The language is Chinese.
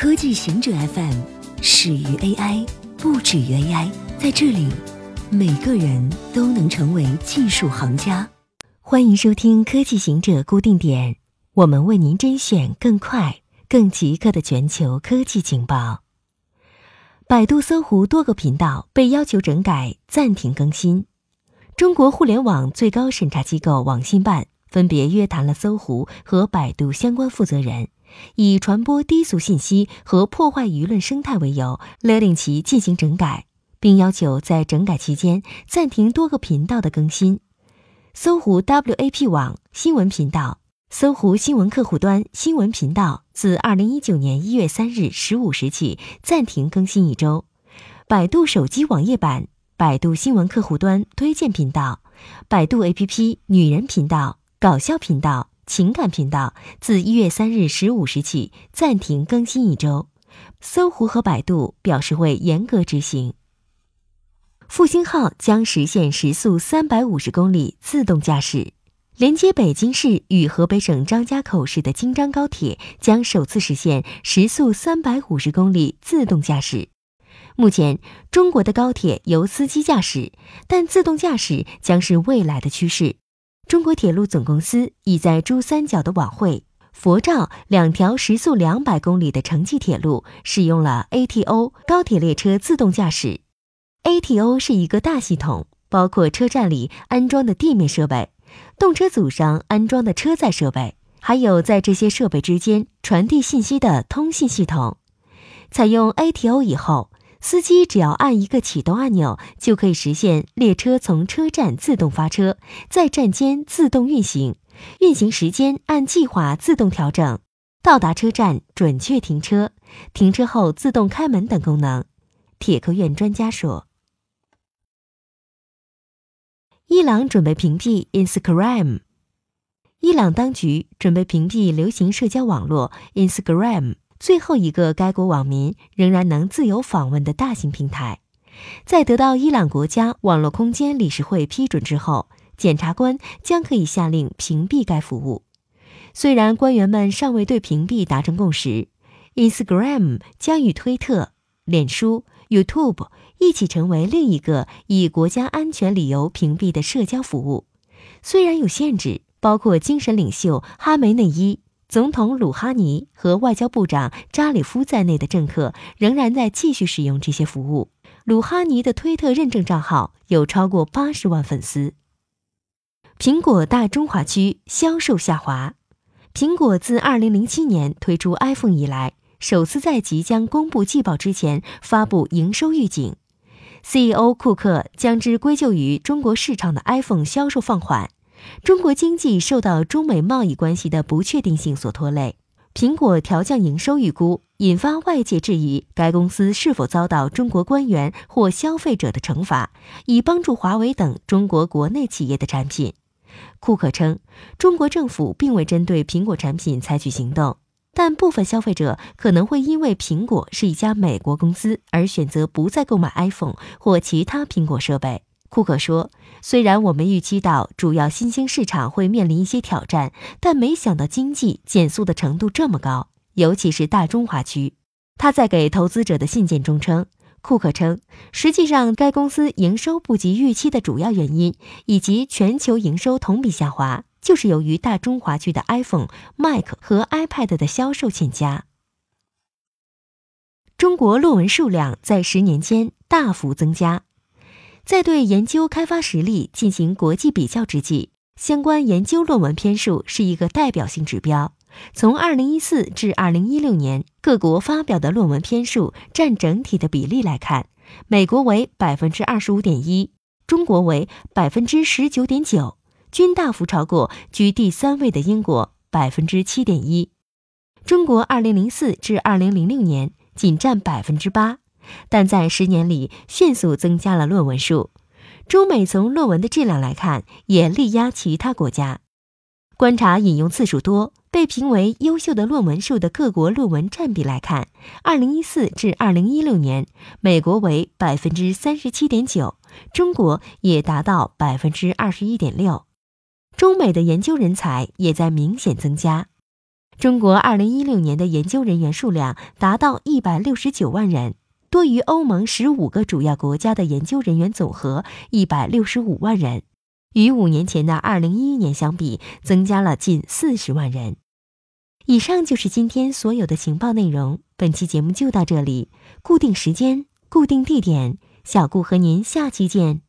科技行者 FM 始于 AI，不止于 AI。在这里，每个人都能成为技术行家。欢迎收听科技行者固定点，我们为您甄选更快、更即刻的全球科技情报。百度、搜狐多个频道被要求整改、暂停更新。中国互联网最高审查机构网信办分别约谈了搜狐和百度相关负责人。以传播低俗信息和破坏舆论生态为由，勒令其进行整改，并要求在整改期间暂停多个频道的更新。搜狐 WAP 网新闻频道、搜狐新闻客户端新闻频道自二零一九年一月三日十五时起暂停更新一周。百度手机网页版、百度新闻客户端推荐频道、百度 APP 女人频道、搞笑频道。情感频道自一月三日十五时起暂停更新一周，搜狐和百度表示会严格执行。复兴号将实现时速三百五十公里自动驾驶，连接北京市与河北省张家口市的京张高铁将首次实现时速三百五十公里自动驾驶。目前，中国的高铁由司机驾驶，但自动驾驶将是未来的趋势。中国铁路总公司已在珠三角的网会、佛照两条时速两百公里的城际铁路使用了 ATO 高铁列车自动驾驶。ATO 是一个大系统，包括车站里安装的地面设备、动车组上安装的车载设备，还有在这些设备之间传递信息的通信系统。采用 ATO 以后。司机只要按一个启动按钮，就可以实现列车从车站自动发车，在站间自动运行，运行时间按计划自动调整，到达车站准确停车，停车后自动开门等功能。铁科院专家说：“伊朗准备屏蔽 Instagram。伊朗当局准备屏蔽流行社交网络 Instagram。”最后一个该国网民仍然能自由访问的大型平台，在得到伊朗国家网络空间理事会批准之后，检察官将可以下令屏蔽该服务。虽然官员们尚未对屏蔽达成共识，Instagram 将与推特、脸书、YouTube 一起成为另一个以国家安全理由屏蔽的社交服务。虽然有限制，包括精神领袖哈梅内伊。总统鲁哈尼和外交部长扎里夫在内的政客仍然在继续使用这些服务。鲁哈尼的推特认证账号有超过八十万粉丝。苹果大中华区销售下滑。苹果自二零零七年推出 iPhone 以来，首次在即将公布季报之前发布营收预警。CEO 库克将之归咎于中国市场的 iPhone 销售放缓。中国经济受到中美贸易关系的不确定性所拖累，苹果调降营收预估，引发外界质疑该公司是否遭到中国官员或消费者的惩罚，以帮助华为等中国国内企业的产品。库克称，中国政府并未针对苹果产品采取行动，但部分消费者可能会因为苹果是一家美国公司而选择不再购买 iPhone 或其他苹果设备。库克说：“虽然我们预期到主要新兴市场会面临一些挑战，但没想到经济减速的程度这么高，尤其是大中华区。”他在给投资者的信件中称：“库克称，实际上该公司营收不及预期的主要原因，以及全球营收同比下滑，就是由于大中华区的 iPhone、Mac 和 iPad 的销售欠佳。”中国论文数量在十年间大幅增加。在对研究开发实力进行国际比较之际，相关研究论文篇数是一个代表性指标。从2014至2016年，各国发表的论文篇数占整体的比例来看，美国为百分之二十五点一，中国为百分之十九点九，均大幅超过居第三位的英国百分之七点一。中国2004至2006年仅占百分之八。但在十年里迅速增加了论文数，中美从论文的质量来看也力压其他国家。观察引用次数多、被评为优秀的论文数的各国论文占比来看，二零一四至二零一六年，美国为百分之三十七点九，中国也达到百分之二十一点六。中美的研究人才也在明显增加。中国2016年的研究人员数量达到169万人，多于欧盟十五个主要国家的研究人员总和一百六十五万人，与五年前的二零一一年相比，增加了近四十万人。以上就是今天所有的情报内容，本期节目就到这里，固定时间，固定地点，小顾和您下期见。